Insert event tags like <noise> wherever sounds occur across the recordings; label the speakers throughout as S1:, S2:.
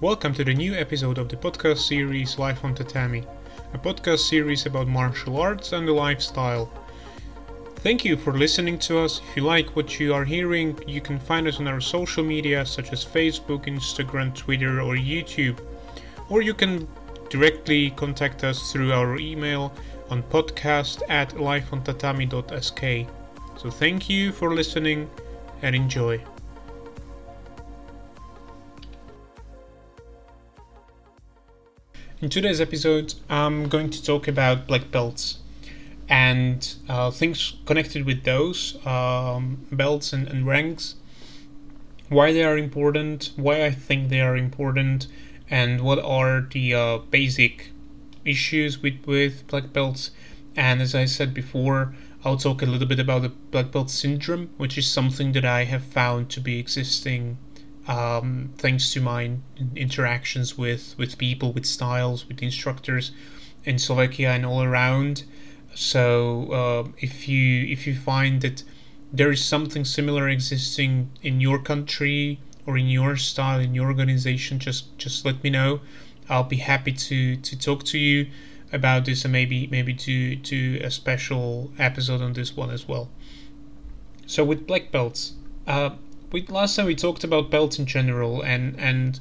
S1: Welcome to the new episode of the podcast series Life on Tatami, a podcast series about martial arts and the lifestyle. Thank you for listening to us. If you like what you are hearing, you can find us on our social media such as Facebook, Instagram, Twitter, or YouTube. Or you can directly contact us through our email on podcast at lifeontatami.sk. So thank you for listening and enjoy. In today's episode, I'm going to talk about black belts and uh, things connected with those um, belts and, and ranks, why they are important, why I think they are important, and what are the uh, basic issues with, with black belts. And as I said before, I'll talk a little bit about the black belt syndrome, which is something that I have found to be existing um, thanks to my interactions with, with people, with styles, with instructors in Slovakia and all around. So uh, if you if you find that there is something similar existing in your country or in your style in your organization, just just let me know. I'll be happy to to talk to you about this and maybe maybe to to a special episode on this one as well. So with black belts, uh, we last time we talked about belts in general, and and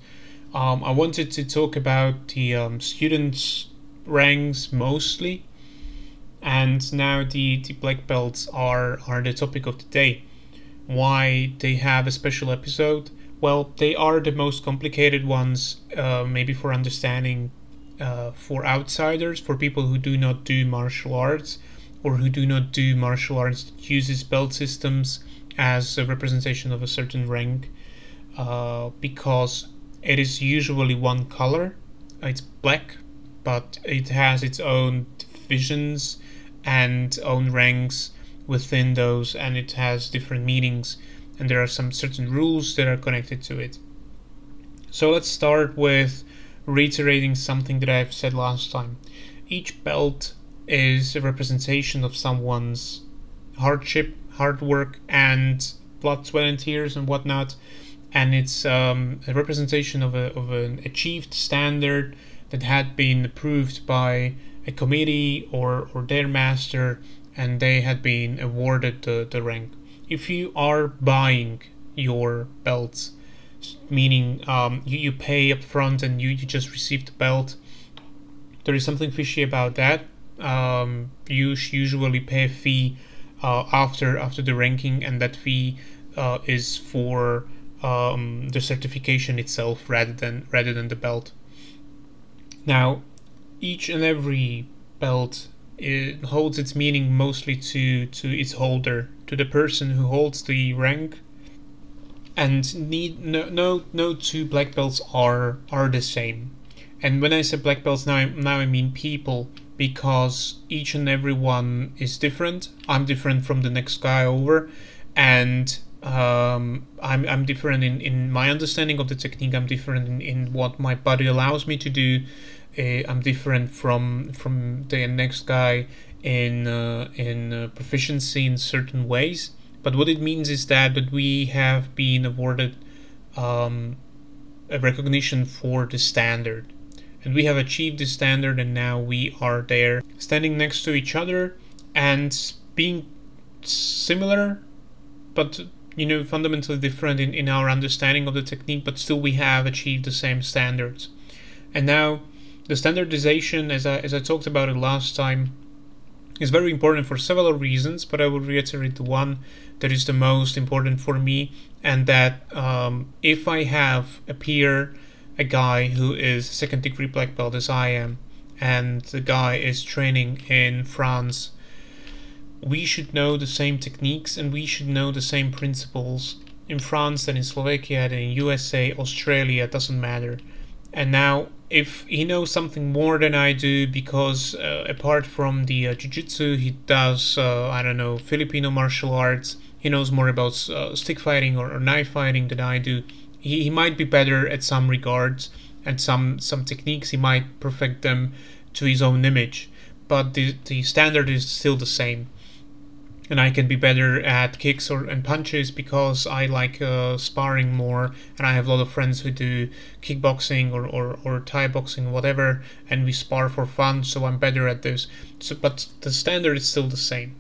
S1: um, I wanted to talk about the um, students' ranks mostly, and now the the black belts are are the topic of the day. Why they have a special episode? Well, they are the most complicated ones, uh, maybe for understanding uh, for outsiders, for people who do not do martial arts or who do not do martial arts that uses belt systems as a representation of a certain rank uh, because it is usually one color. It's black, but it has its own divisions and own ranks within those, and it has different meanings, and there are some certain rules that are connected to it. So let's start with reiterating something that I've said last time. Each belt is a representation of someone's hardship, hard work and blood, sweat, and tears and whatnot. And it's um, a representation of, a, of an achieved standard that had been approved by a committee or, or their master, and they had been awarded the, the rank. If you are buying your belts, meaning um, you, you pay up front and you, you just receive the belt, there is something fishy about that. Um, you usually pay a fee uh, after after the ranking, and that fee uh, is for um, the certification itself rather than rather than the belt. Now, each and every belt it holds its meaning mostly to to its holder, to the person who holds the rank. And need no no no two black belts are are the same. And when I say black belts now, now I mean people because each and every one is different. I'm different from the next guy over, and um, I'm, I'm different in, in my understanding of the technique. I'm different in, in what my body allows me to do. Uh, I'm different from from the next guy in uh, in uh, proficiency in certain ways. But what it means is that that we have been awarded um, a recognition for the standard and we have achieved this standard and now we are there standing next to each other and being similar but you know fundamentally different in, in our understanding of the technique but still we have achieved the same standards. And now the standardization as I, as I talked about it last time is very important for several reasons but i will reiterate the one that is the most important for me and that um, if i have a peer a guy who is second degree black belt as I am, and the guy is training in France, we should know the same techniques and we should know the same principles in France and in Slovakia and in USA, Australia, doesn't matter. And now, if he knows something more than I do, because uh, apart from the uh, jiu-jitsu, he does, uh, I don't know, Filipino martial arts, he knows more about uh, stick fighting or, or knife fighting than I do he, he might be better at some regards and some some techniques he might perfect them to his own image but the, the standard is still the same and I can be better at kicks or and punches because I like uh, sparring more, and I have a lot of friends who do kickboxing or, or, or Thai boxing, whatever, and we spar for fun, so I'm better at this. So, but the standard is still the same.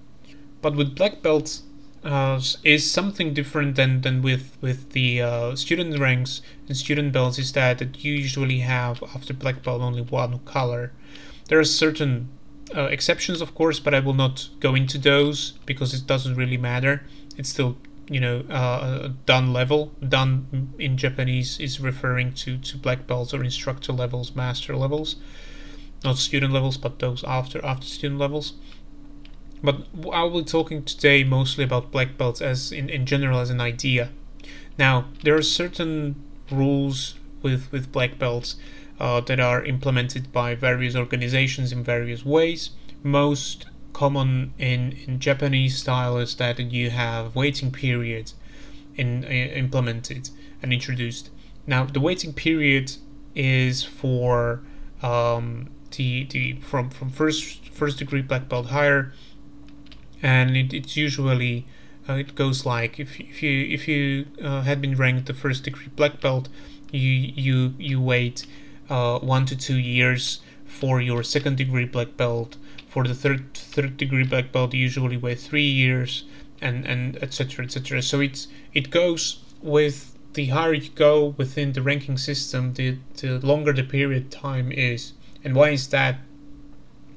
S1: But with black belts, uh, is something different than, than with with the uh, student ranks and student belts is that, that you usually have after black belt only one color. There are certain uh, exceptions, of course, but I will not go into those because it doesn't really matter. It's still, you know, uh, a dan level. Dan in Japanese is referring to, to black belts or instructor levels, master levels, not student levels, but those after after student levels. But I will be talking today mostly about black belts as in, in general as an idea. Now there are certain rules with with black belts uh, that are implemented by various organizations in various ways. Most common in, in Japanese style is that you have waiting periods in, uh, implemented and introduced. Now the waiting period is for um, the the from from first first degree black belt higher, and it, it's usually uh, it goes like if if you if you uh, had been ranked the first degree black belt, you you you wait uh, one to two years for your second degree black belt. For the third third degree black belt, you usually wait three years, and and etc. etc. So it's it goes with the higher you go within the ranking system, the the longer the period time is. And why is that?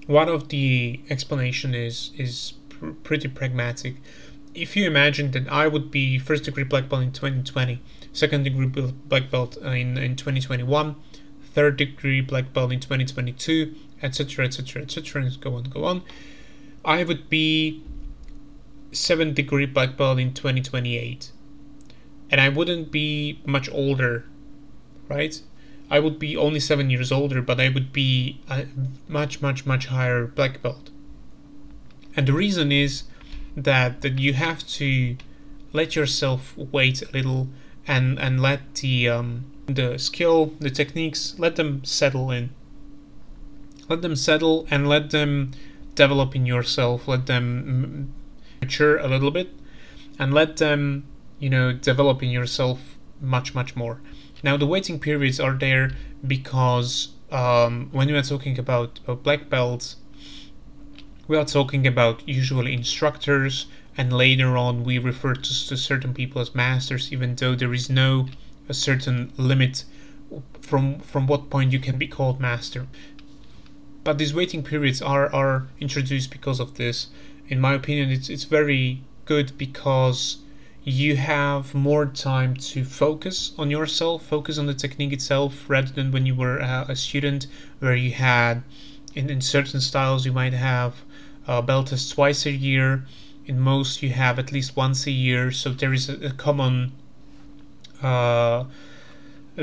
S1: One of the explanation is is pretty pragmatic. If you imagine that I would be first degree black belt in 2020, second degree black belt uh, in, in 2021, third degree black belt in 2022, etc., etc., etc., and go on, go on. I would be seventh degree black belt in 2028, and I wouldn't be much older, right? I would be only seven years older, but I would be a much, much, much higher black belt. And the reason is that that you have to let yourself wait a little and and let the um, the skill, the techniques, let them settle in. Let them settle and let them develop in yourself. Let them mature a little bit and let them, you know, develop in yourself much, much more. Now, the waiting periods are there because um, when we are talking about, about black belts, we are talking about usually instructors, and later on we refer to, to certain people as masters, even though there is no a certain limit from from what point you can be called master. But these waiting periods are are introduced because of this. In my opinion, it's it's very good because you have more time to focus on yourself, focus on the technique itself, rather than when you were a student, where you had, in, in certain styles, you might have uh, belt tests twice a year. In most, you have at least once a year, so there is a, a common uh,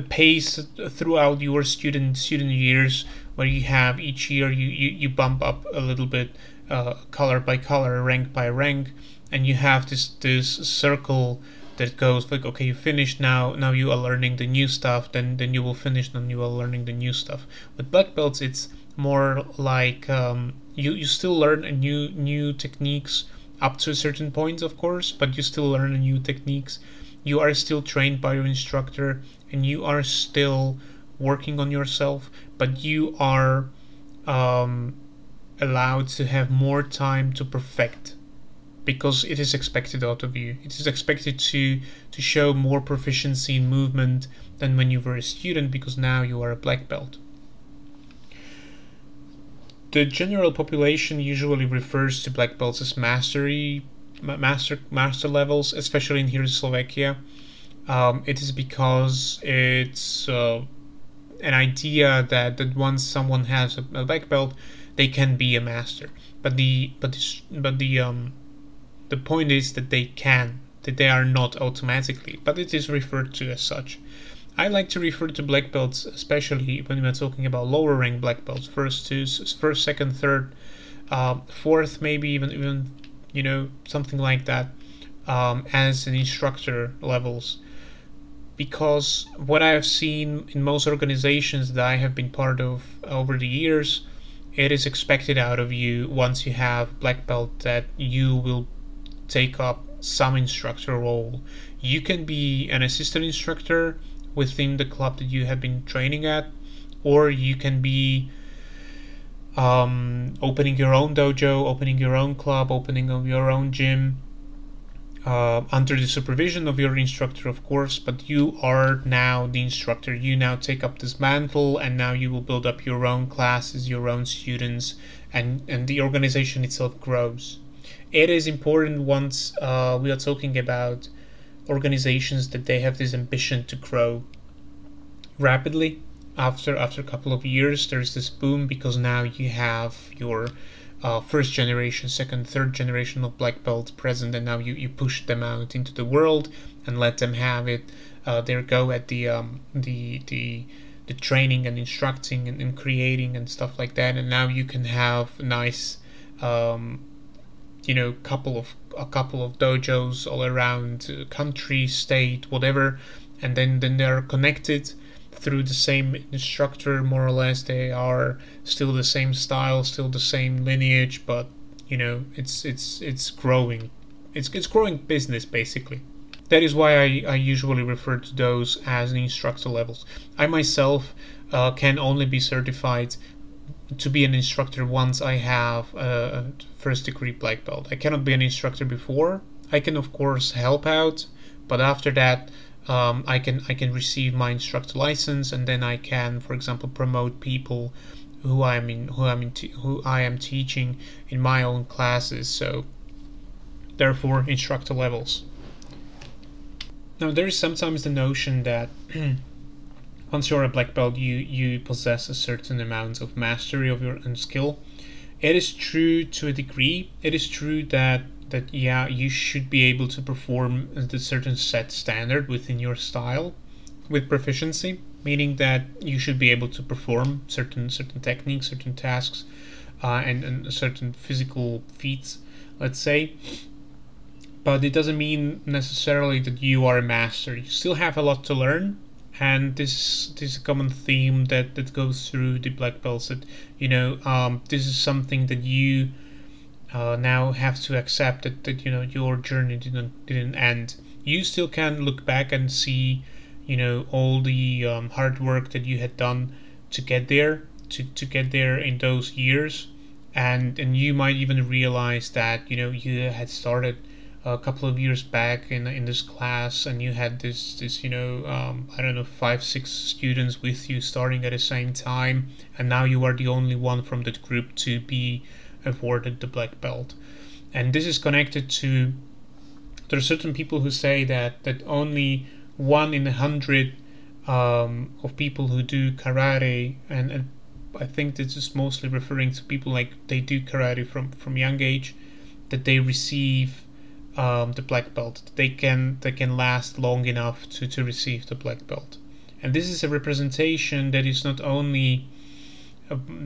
S1: pace throughout your student student years where you have each year you, you, you bump up a little bit uh, color by color rank by rank and you have this this circle that goes like okay you finished now now you are learning the new stuff then then you will finish and you are learning the new stuff with black belts it's more like um, you you still learn new new techniques up to a certain point of course but you still learn new techniques you are still trained by your instructor and you are still working on yourself, but you are um, allowed to have more time to perfect because it is expected out of you. It is expected to to show more proficiency in movement than when you were a student because now you are a black belt. The general population usually refers to black belts as mastery master master levels, especially in here in Slovakia. Um, it is because it's uh, an idea that, that once someone has a, a, black belt, they can be a master. But the but the, but the um the point is that they can that they are not automatically, but it is referred to as such. I like to refer to black belts, especially when we're talking about lower rank black belts, first, first, second, third, uh, fourth, maybe even even you know, something like that, um, as an instructor levels. Because what I have seen in most organizations that I have been part of over the years, it is expected out of you once you have black belt that you will take up some instructor role. You can be an assistant instructor within the club that you have been training at, or you can be um, opening your own dojo, opening your own club, opening your own gym, uh, under the supervision of your instructor, of course, but you are now the instructor. You now take up this mantle, and now you will build up your own classes, your own students, and, and the organization itself grows. It is important once uh, we are talking about organizations that they have this ambition to grow rapidly after after a couple of years there's this boom because now you have your uh, first generation, second, third generation of black belts present, and now you, you push them out into the world and let them have it uh, their go at the um, the the the training and instructing and, and, creating and stuff like that. And now you can have nice, um, you know, couple of a couple of dojos all around uh, country, state, whatever, and then then they're connected through the same instructor more or less. They are still the same style still the same lineage but you know it's it's it's growing. It's it's growing business basically. That is why I, I usually refer to those as instructor levels. I myself uh, can only be certified to be an instructor once i have a first degree black belt i cannot be an instructor before i can of course help out but after that um, I can I can receive my instructor license, and then I can, for example, promote people who I'm in who I'm te- who I am teaching in my own classes. So, therefore, instructor levels. Now, there is sometimes the notion that <clears throat> once you're a black belt, you you possess a certain amount of mastery of your own skill. It is true to a degree. It is true that that yeah you should be able to perform the certain set standard within your style with proficiency meaning that you should be able to perform certain certain techniques certain tasks uh, and, and certain physical feats let's say but it doesn't mean necessarily that you are a master you still have a lot to learn and this, this is a common theme that, that goes through the black belts that you know um, this is something that you uh, now have to accept that, that you know your journey didn't didn't end. You still can look back and see, you know, all the um, hard work that you had done to get there, to, to get there in those years, and and you might even realize that you know you had started a couple of years back in in this class and you had this this you know um, I don't know five six students with you starting at the same time and now you are the only one from that group to be awarded the black belt. And this is connected to there are certain people who say that that only one in a hundred um, of people who do karate and, and I think this is mostly referring to people like they do karate from from young age that they receive um, the black belt. They can they can last long enough to, to receive the black belt. And this is a representation that is not only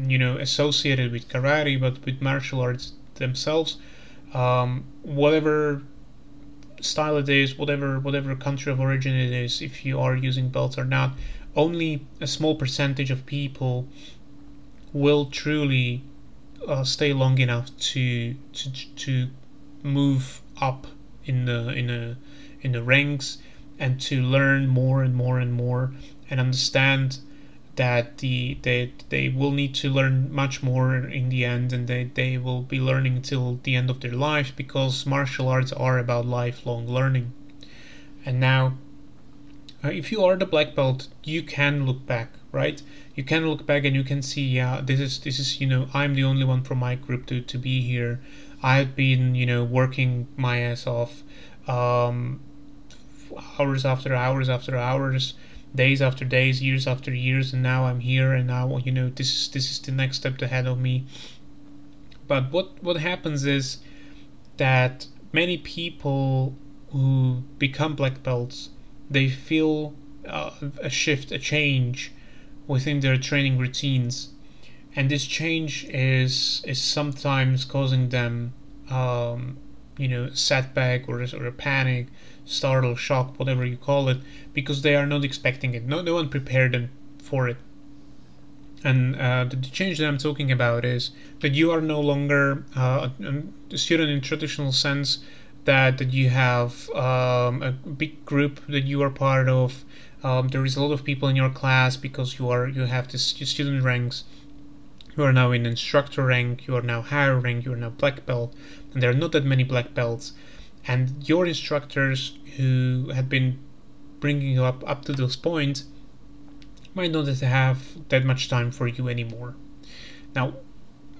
S1: you know associated with karate but with martial arts themselves. Um, whatever style it is whatever whatever country of origin it is if you are using belts or not only a small percentage of people will truly uh, stay long enough to to to move up in the in the in the ranks and to learn more and more and more and understand that the they they will need to learn much more in the end and they, they will be learning till the end of their lives because martial arts are about lifelong learning. And now uh, if you are the black belt you can look back right? You can look back and you can see yeah this is this is you know i'm the only one from my group to, to be here i've been you know working my ass off um, hours after hours after hours days after days, years after years, and now I'm here, and now you know this is this is the next step ahead of me. But what what happens is that many people who become black belts, they feel uh, a shift, a change within their training routines, and this change is is sometimes causing them, um, you know, setback or or a panic startle, shock, whatever you call it, because they are not expecting it. No, no one prepared them for it. And uh, the, change that I'm talking about is that you are no longer uh, a student in traditional sense that, that you have um, a big group that you are part of. Um, there is a lot of people in your class because you are you have this student ranks. You are now in instructor rank. You are now higher rank. You are now black belt, and there are not that many black belts. And your instructors who had been bringing you up up to those points might not have that much time for you anymore. Now,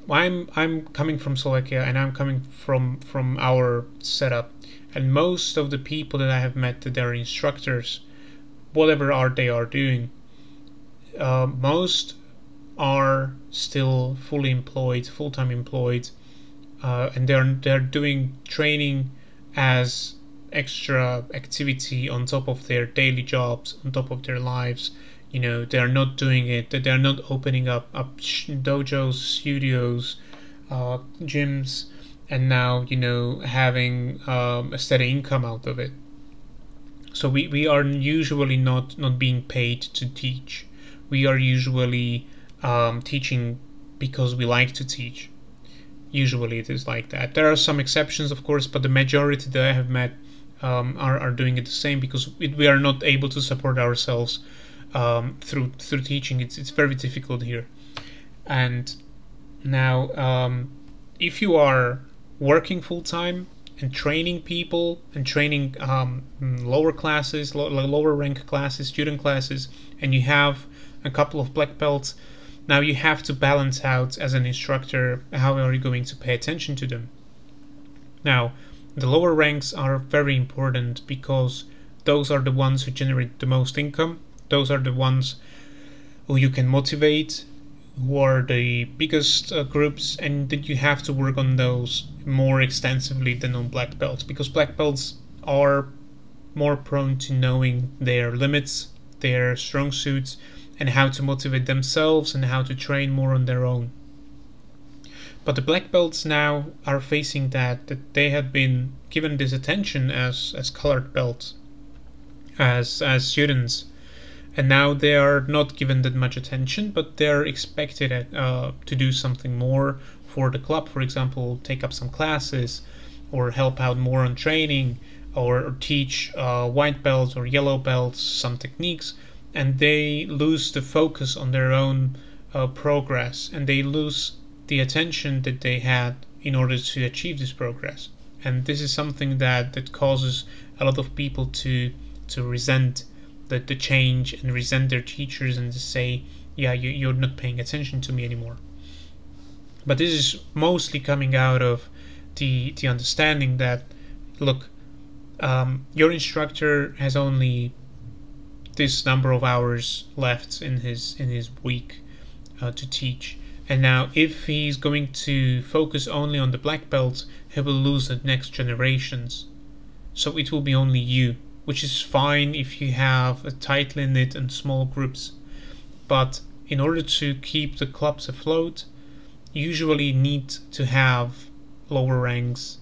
S1: I'm I'm coming from Slovakia and I'm coming from from our setup, and most of the people that I have met that are instructors, whatever art they are doing, uh, most are still fully employed, full time employed, uh, and they're they're doing training as extra activity on top of their daily jobs, on top of their lives. You know, they're not doing it. They're not opening up up dojos, studios, uh, gyms, and now you know having um, a steady income out of it. So we, we are usually not not being paid to teach. We are usually um, teaching because we like to teach. Usually it is like that. There are some exceptions, of course, but the majority that I have met um, are, are doing it the same because we are not able to support ourselves um, through through teaching. It's it's very difficult here. And now, um, if you are working full time and training people and training um, lower classes, lo- lower rank classes, student classes, and you have a couple of black belts, now you have to balance out as an instructor how are you going to pay attention to them. Now, the lower ranks are very important because those are the ones who generate the most income. Those are the ones who you can motivate, who are the biggest uh, groups, and that you have to work on those more extensively than on black belts because black belts are more prone to knowing their limits, their strong suits, and how to motivate themselves and how to train more on their own. But the black belts now are facing that that they have been given this attention as as colored belts, as as students, and now they are not given that much attention, but they're expected uh, to do something more for the club. For example, take up some classes, or help out more on training, or, or teach uh, white belts or yellow belts some techniques, and they lose the focus on their own uh, progress, and they lose the attention that they had in order to achieve this progress. And this is something that, that causes a lot of people to to resent the, the change and resent their teachers and to say, yeah, you, you're not paying attention to me anymore. But this is mostly coming out of the the understanding that look, um, your instructor has only this number of hours left in his in his week uh, to teach, and now, if he's going to focus only on the black belts, he will lose the next generations. So it will be only you, which is fine if you have a tight limit and small groups. But in order to keep the clubs afloat, usually need to have lower ranks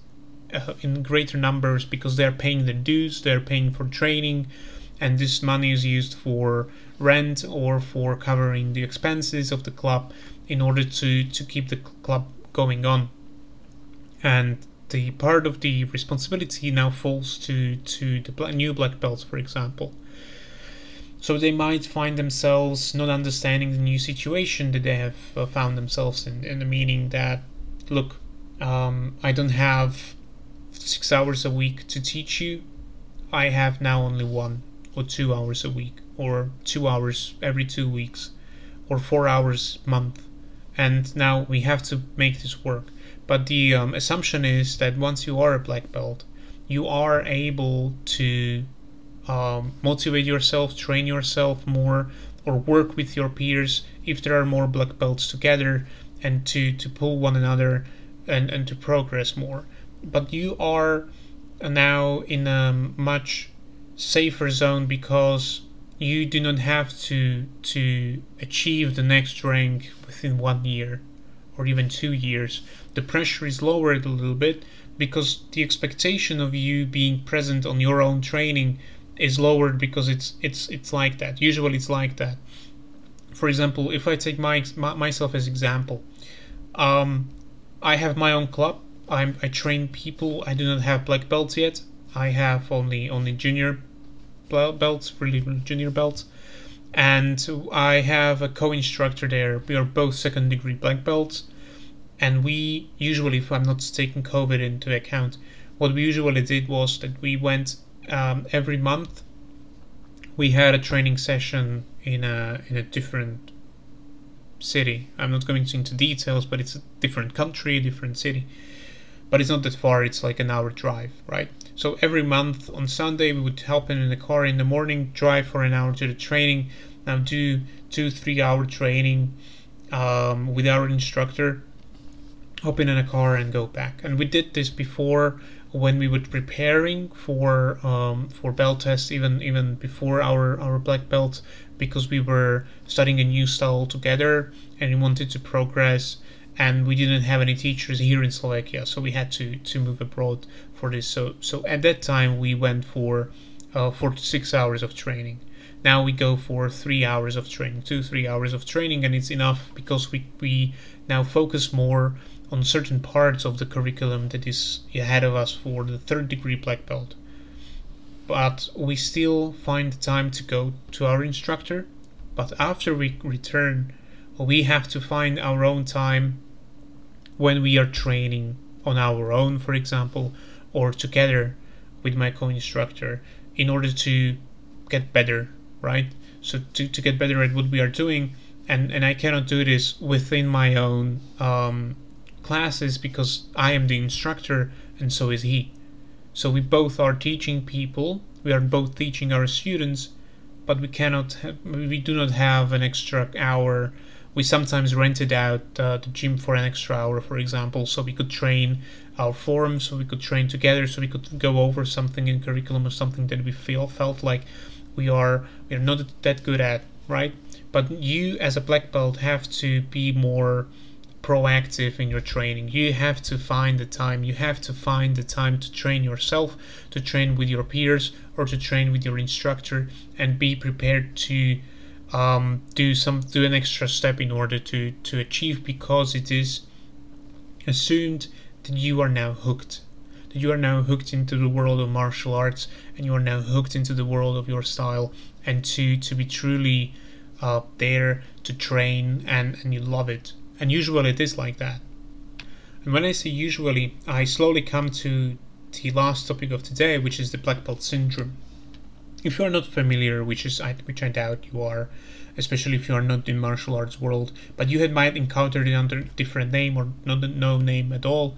S1: uh, in greater numbers because they're paying the dues, they're paying for training, and this money is used for rent or for covering the expenses of the club in order to, to keep the club going on. And the part of the responsibility now falls to, to the new black belts, for example. So they might find themselves not understanding the new situation that they have uh, found themselves in, in the meaning that, look, um, I don't have six hours a week to teach you. I have now only one or two hours a week, or two hours every two weeks, or four hours a month and now we have to make this work. But the um, assumption is that once you are a black belt, you are able to um, motivate yourself, train yourself more, or work with your peers if there are more black belts together, and to, to pull one another and, and to progress more. But you are now in a much safer zone because you do not have to to achieve the next rank within one year or even two years. The pressure is lowered a little bit because the expectation of you being present on your own training is lowered because it's it's it's like that. Usually it's like that. For example, if I take my, my myself as example, um, I have my own club. I'm, I train people. I do not have black belts yet. I have only only junior belts, really junior belts, and I have a co-instructor there. We are both second degree black belts, and we usually, if I'm not taking COVID into account, what we usually did was that we went um, every month. We had a training session in a in a different city. I'm not going into details, but it's a different country, different city. But it's not that far. It's like an hour drive, right? So every month on Sunday, we would hop in the car in the morning, drive for an hour to the training, now do two, three hour training um, with our instructor, hop in in a car and go back. And we did this before when we were preparing for um, for belt tests, even even before our our black belt, because we were studying a new style together and we wanted to progress and we didn't have any teachers here in Slovakia, so we had to to move abroad for this. So so at that time we went for uh, four to six hours of training. Now we go for three hours of training, two three hours of training, and it's enough because we we now focus more on certain parts of the curriculum that is ahead of us for the third degree black belt. But we still find time to go to our instructor. But after we return, we have to find our own time when we are training on our own, for example, or together with my co-instructor in order to get better, right? So to, to get better at what we are doing, and, and I cannot do this within my own um, classes because I am the instructor and so is he. So we both are teaching people, we are both teaching our students, but we cannot, have, we do not have an extra hour we sometimes rented out uh, the gym for an extra hour, for example, so we could train our forms, so we could train together, so we could go over something in curriculum or something that we feel felt like we are we are not that good at, right? But you, as a black belt, have to be more proactive in your training. You have to find the time. You have to find the time to train yourself, to train with your peers, or to train with your instructor, and be prepared to um, do some do an extra step in order to to achieve because it is assumed that you are now hooked. That you are now hooked into the world of martial arts and you are now hooked into the world of your style and to to be truly uh, there to train and and you love it. And usually it is like that. And when i say usually i slowly come to the last topic of today which is the black belt syndrome if you are not familiar, which is which I doubt you are, especially if you are not in martial arts world, but you had might encounter it under different name or not no name at all.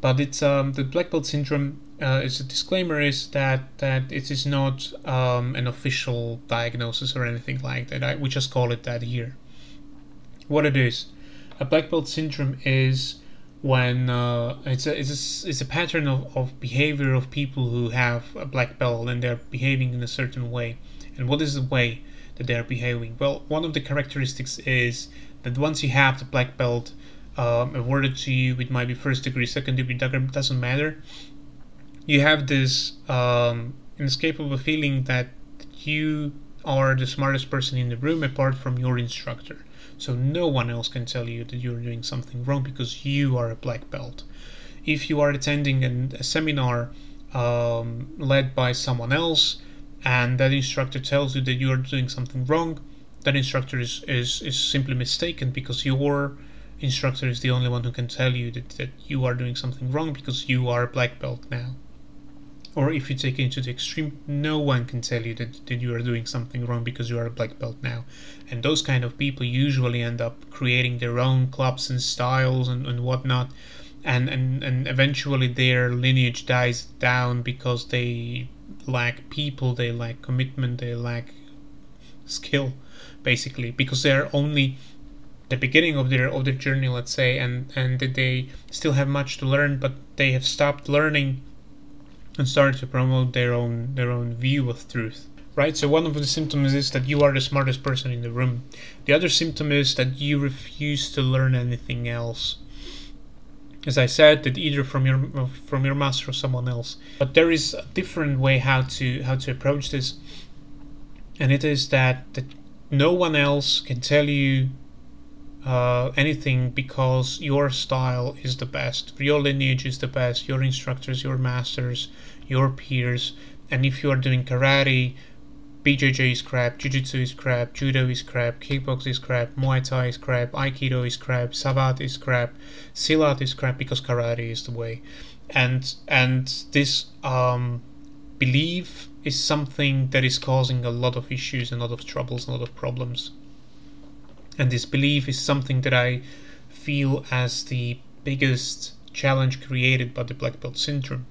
S1: But it's um, the black belt syndrome. Uh, is a disclaimer is that that it is not um, an official diagnosis or anything like that. I, we just call it that here. What it is, a black belt syndrome is when uh, it's a it's a, it's a pattern of, of behavior of people who have a black belt and they're behaving in a certain way. And what is the way that they're behaving? Well, one of the characteristics is that once you have the black belt um, awarded to you, it might be first degree, second degree, doesn't matter. You have this um, inescapable feeling that you are the smartest person in the room apart from your instructor. So no one else can tell you that you're doing something wrong because you are a black belt. If you are attending an, a seminar um, led by someone else and that instructor tells you that you are doing something wrong, that instructor is, is, is simply mistaken because your instructor is the only one who can tell you that, that you are doing something wrong because you are a black belt now or if you take it to the extreme, no one can tell you that, that you are doing something wrong because you are a black belt now. And those kind of people usually end up creating their own clubs and styles and, and whatnot. And, and, and eventually their lineage dies down because they lack people, they lack commitment, they lack skill, basically, because they're only the beginning of their of their journey, let's say, and and they still have much to learn, but they have stopped learning and started to promote their own their own view of truth right? So one of the symptoms is that you are the smartest person in the room. The other symptom is that you refuse to learn anything else. As i said that either from your from your master or someone else. But there is a different way how to how to approach this. And it is that that no one else can tell you uh, anything because your style is the best, your lineage is the best, your instructors, your masters, your peers, and if you are doing karate, BJJ is crap, Jiu-Jitsu is crap, Judo is crap, Kickbox is crap, Muay Thai is crap, Aikido is crap, Savate is crap, Silat is crap because karate is the way, and and this um, belief is something that is causing a lot of issues, a lot of troubles, a lot of problems, and this belief is something that I feel as the biggest challenge created by the black belt syndrome.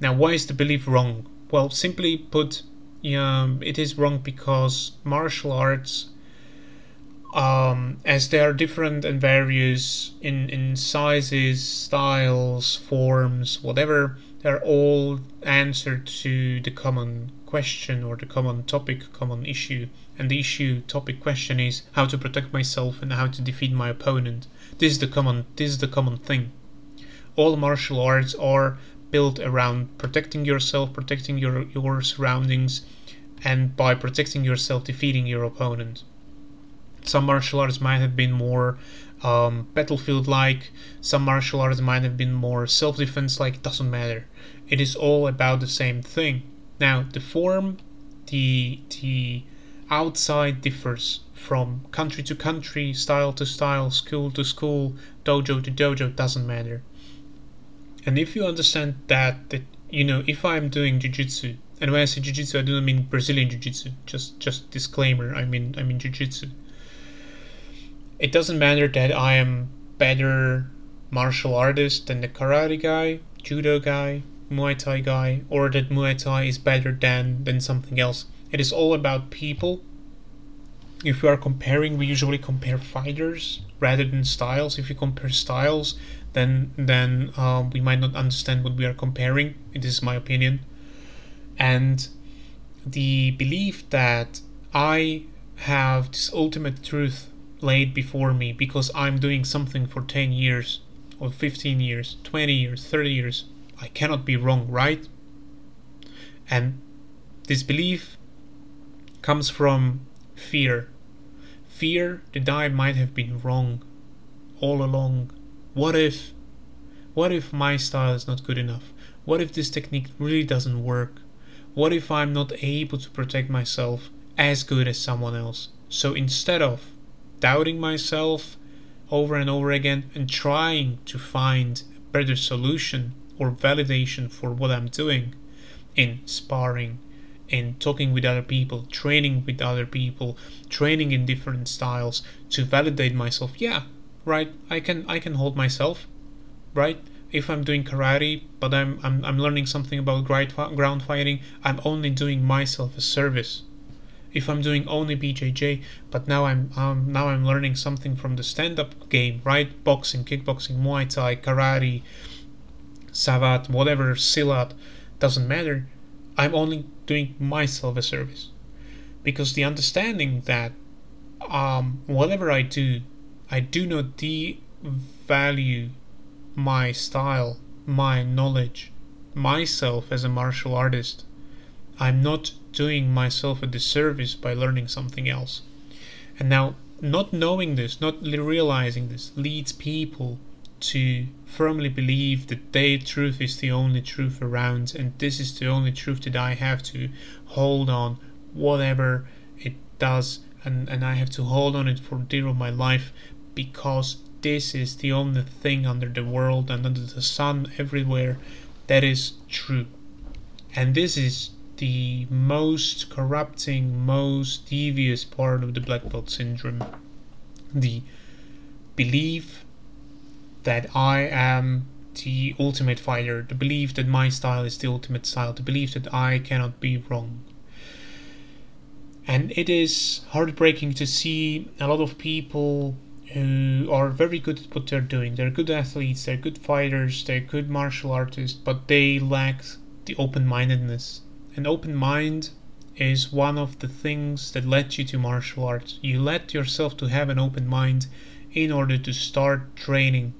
S1: Now, why is the belief wrong? Well, simply put, yeah, it is wrong because martial arts, um, as they are different and various in, in sizes, styles, forms, whatever, they're all answered to the common question or the common topic, common issue. And the issue, topic, question is how to protect myself and how to defeat my opponent. This is the common. This is the common thing. All martial arts are built around protecting yourself, protecting your your surroundings, and by protecting yourself, defeating your opponent. Some martial arts might have been more um, battlefield-like. Some martial arts might have been more self-defense-like. Doesn't matter. It is all about the same thing. Now, the form, the the outside differs from country to country, style to style, school to school, dojo to dojo. Doesn't matter. And if you understand that, that you know, if I'm doing jujitsu, and when I say jujitsu, I do not mean Brazilian jiu-jitsu. Just, just disclaimer. I mean, I mean jujitsu. It doesn't matter that I am better martial artist than the karate guy, judo guy, Muay Thai guy, or that Muay Thai is better than than something else. It is all about people. If we are comparing, we usually compare fighters rather than styles. If you compare styles, then then uh, we might not understand what we are comparing. It is my opinion, and the belief that I have this ultimate truth laid before me because I'm doing something for 10 years or 15 years, 20 years, 30 years. I cannot be wrong, right? And this belief comes from fear. Fear that I might have been wrong all along what if what if my style is not good enough? What if this technique really doesn't work? What if I'm not able to protect myself as good as someone else? So instead of doubting myself over and over again and trying to find a better solution or validation for what I'm doing in sparring, in talking with other people, training with other people, training in different styles to validate myself, yeah, right i can i can hold myself right? If i'm doing karate but i'm i'm, I'm learning something about ground fighting i'm only doing myself a service if i'm doing only bjj but now i'm um, now i'm learning something from the stand-up game right? Boxing kickboxing muay thai karate savate whatever silat doesn't matter. I'm only doing myself a service. Because the understanding that um, whatever i do I do not devalue my style, my knowledge, myself as a martial artist. I'm not doing myself a disservice by learning something else. And now, not knowing this, not realizing this, leads people to firmly believe that their truth is the only truth around, and this is the only truth that I have to hold on, whatever it does, and, and I have to hold on it for dear of my life because this is the only thing under the world and under the sun everywhere that is true. And this is the most corrupting, most devious part of the black belt syndrome. The belief that I am the ultimate fighter, the belief that my style is the ultimate style, the belief that I cannot be wrong. And it is heartbreaking to see a lot of people who are very good at what they're doing. They're good athletes, they're good fighters, they're good martial artists, but they lack the open mindedness. An open mind is one of the things that led you to martial arts. You let yourself to have an open mind in order to start training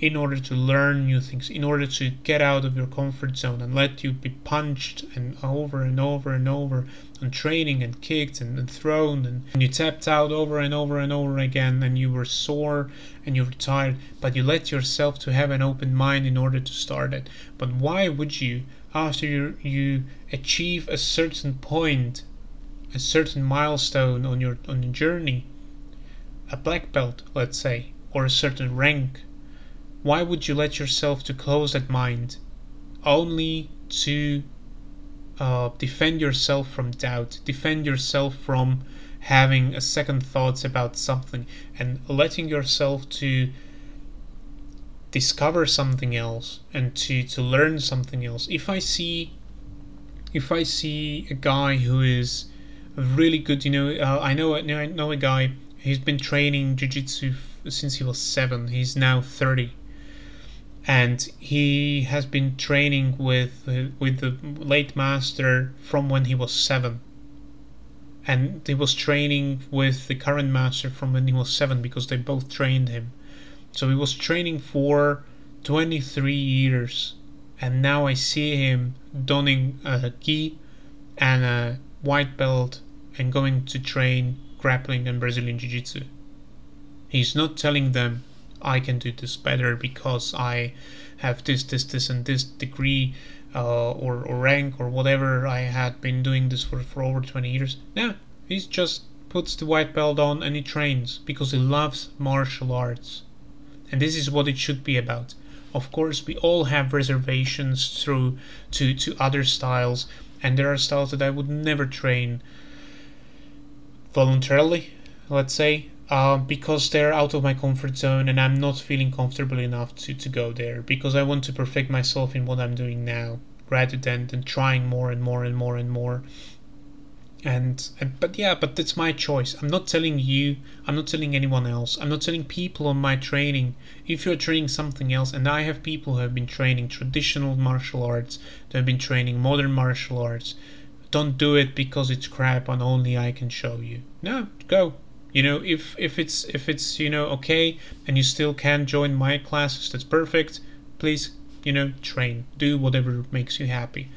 S1: in order to learn new things, in order to get out of your comfort zone and let you be punched and over and over and over and training and kicked and, and thrown and, and you tapped out over and over and over again and you were sore and you were tired, but you let yourself to have an open mind in order to start it. But why would you, after you, you achieve a certain point, a certain milestone on your on journey, a black belt, let's say, or a certain rank, why would you let yourself to close that mind? Only to uh, defend yourself from doubt, defend yourself from having a second thoughts about something, and letting yourself to discover something else and to, to learn something else. If I see if I see a guy who is really good, you know, uh, I know I know a guy. He's been training jiu-jitsu f- since he was seven. He's now thirty and he has been training with uh, with the late master from when he was seven and he was training with the current master from when he was seven because they both trained him so he was training for 23 years and now i see him donning a gi and a white belt and going to train grappling and brazilian jiu-jitsu he's not telling them I can do this better because I have this, this, this, and this degree uh, or, or rank or whatever. I had been doing this for, for over 20 years. No, he just puts the white belt on and he trains because he loves martial arts. And this is what it should be about. Of course, we all have reservations through to, to other styles, and there are styles that I would never train voluntarily, let's say, uh, because they're out of my comfort zone and I'm not feeling comfortable enough to, to go there because I want to perfect myself in what I'm doing now rather than, than trying more and more and more and more. And, but yeah, but that's my choice. I'm not telling you, I'm not telling anyone else, I'm not telling people on my training. If you're training something else, and I have people who have been training traditional martial arts, they have been training modern martial arts, don't do it because it's crap and only I can show you. No, go you know if if it's if it's you know okay and you still can join my classes that's perfect please you know train do whatever makes you happy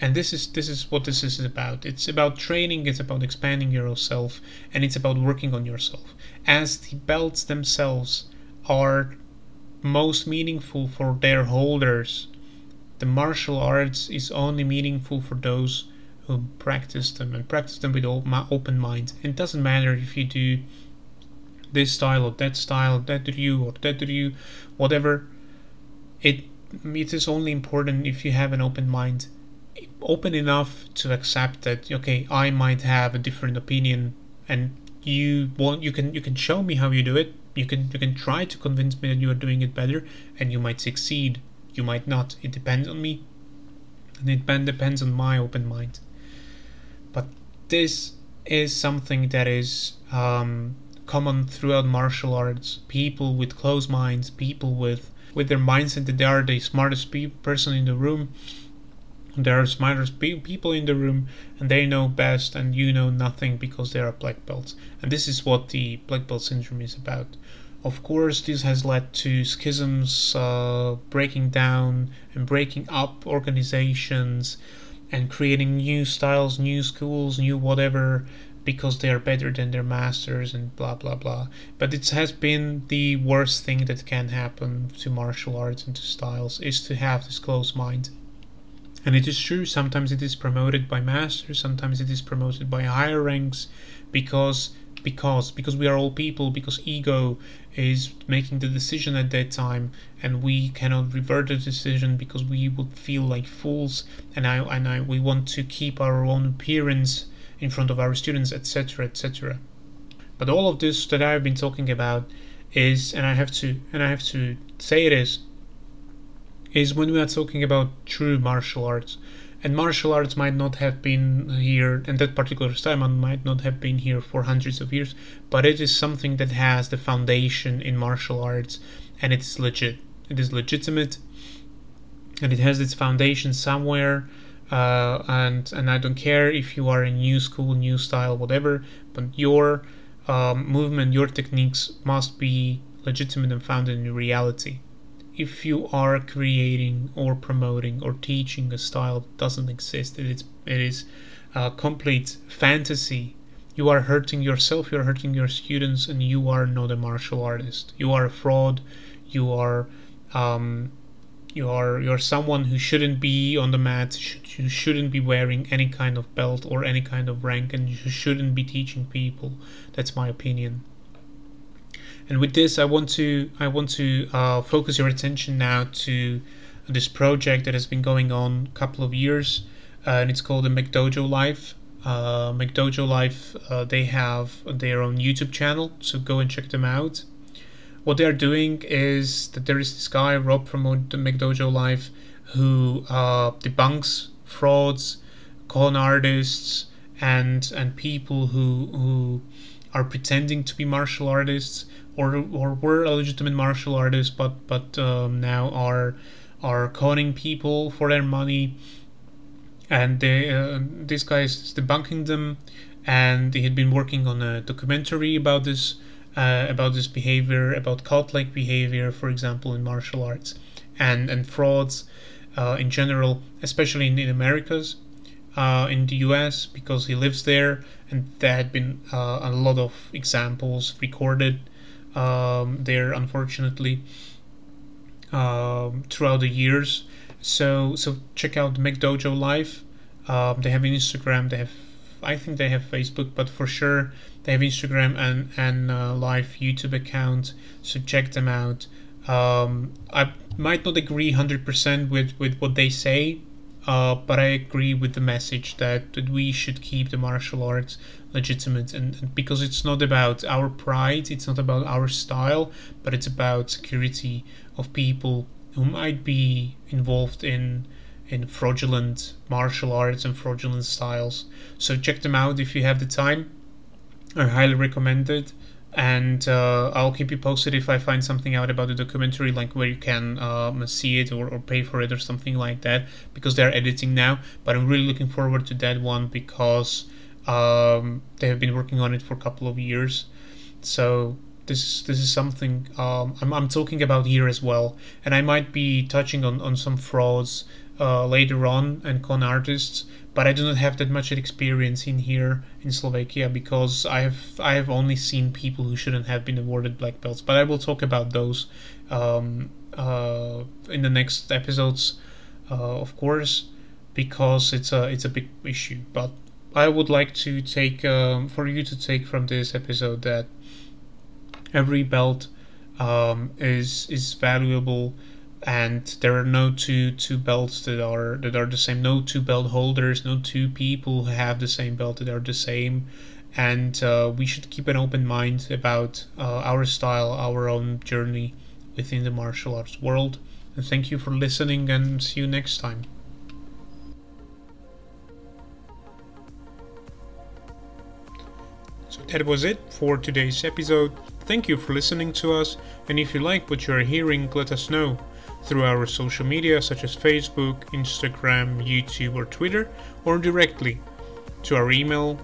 S1: and this is this is what this is about it's about training it's about expanding yourself and it's about working on yourself as the belts themselves are most meaningful for their holders the martial arts is only meaningful for those who practice them and practice them with open mind. It doesn't matter if you do this style or that style, that ryu or that ryu, whatever. It it is only important if you have an open mind, open enough to accept that okay, I might have a different opinion, and you want you can you can show me how you do it. You can you can try to convince me that you are doing it better, and you might succeed. You might not. It depends on me, and it depends on my open mind but this is something that is um, common throughout martial arts. People with closed minds, people with with their mindset that they are the smartest pe- person in the room. There are smartest pe- people in the room, and they know best, and you know nothing because they are black belts. And this is what the black belt syndrome is about. Of course, this has led to schisms, uh, breaking down and breaking up organizations and creating new styles, new schools, new whatever because they are better than their masters and blah blah blah. But it has been the worst thing that can happen to martial arts and to styles is to have this closed mind. And it is true, sometimes it is promoted by masters, sometimes it is promoted by higher ranks because because because we are all people because ego is making the decision at that time and we cannot revert the decision because we would feel like fools and I and I we want to keep our own appearance in front of our students etc etc but all of this that I've been talking about is and I have to and I have to say it is when we are talking about true martial arts. And martial arts might not have been here and that particular style might not have been here for hundreds of years but it is something that has the foundation in martial arts and it's legit. It is legitimate and it has its foundation somewhere uh, and and I don't care if you are a new school new style whatever but your um, movement your techniques must be legitimate and founded in reality if you are creating or promoting or teaching a style that doesn't exist, it is it is a complete fantasy. You are hurting yourself, you are hurting your students, and you are not a martial artist. You are a fraud. You are um, you are you're someone who shouldn't be on the mat. You shouldn't be wearing any kind of belt or any kind of rank, and you shouldn't be teaching people. That's my opinion. And with this, I want to I want to uh, focus your attention now to this project that has been going on a couple of years, uh, and it's called the McDojo Life. Uh, McDojo Life, uh, they have their own YouTube channel, so go and check them out. What they are doing is that there is this guy Rob from the McDojo Life who uh, debunks frauds, con artists, and and people who who are pretending to be martial artists or or were a legitimate martial artist, but but um, now are are conning people for their money, and they, uh, this guy is debunking them, and he had been working on a documentary about this uh, about this behavior, about cult-like behavior, for example, in martial arts, and and frauds uh, in general, especially in, in Americas. Uh, in the US because he lives there, and there had been uh, a lot of examples recorded um, there, unfortunately, um, throughout the years. So so check out McDojo Life. Um, they have Instagram. They have, I think they have Facebook, but for sure they have Instagram and and uh, live YouTube account. So check them out. Um, I might not agree hundred percent with with what they say, uh, but I agree with the message that, that we should keep the martial arts legitimate and, and, because it's not about our pride it's not about our style but it's about security of people who might be involved in in fraudulent martial arts and fraudulent styles. So check them out if you have the time. I highly recommend it and uh, I'll keep you posted if I find something out about the documentary, like where you can um, see it or, or pay for it or something like that, because they're editing now. But I'm really looking forward to that one because um, they have been working on it for a couple of years. So this is this is something um, I'm, I'm talking about here as well, and I might be touching on, on some frauds uh, later on and con artists, but I do not have that much experience in here in Slovakia because I have I have only seen people who shouldn't have been awarded black belts. But I will talk about those um, uh, in the next episodes, uh, of course, because it's a it's a big issue. But I would like to take um, for you to take from this episode that every belt um, is is valuable, and there are no two two belts that are that are the same. No two belt holders, no two people who have the same belt that are the same, and uh, we should keep an open mind about uh, our style, our own journey within the martial arts world. And thank you for listening, and see you next time. So that was it for today's episode. Thank you for listening to us, and if you like what you are hearing, let us know through our social media such as Facebook, Instagram, YouTube, or Twitter, or directly to our email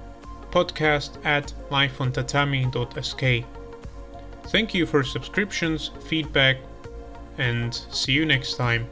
S1: podcast at lifeontatami.sk. Thank you for subscriptions, feedback, and see you next time.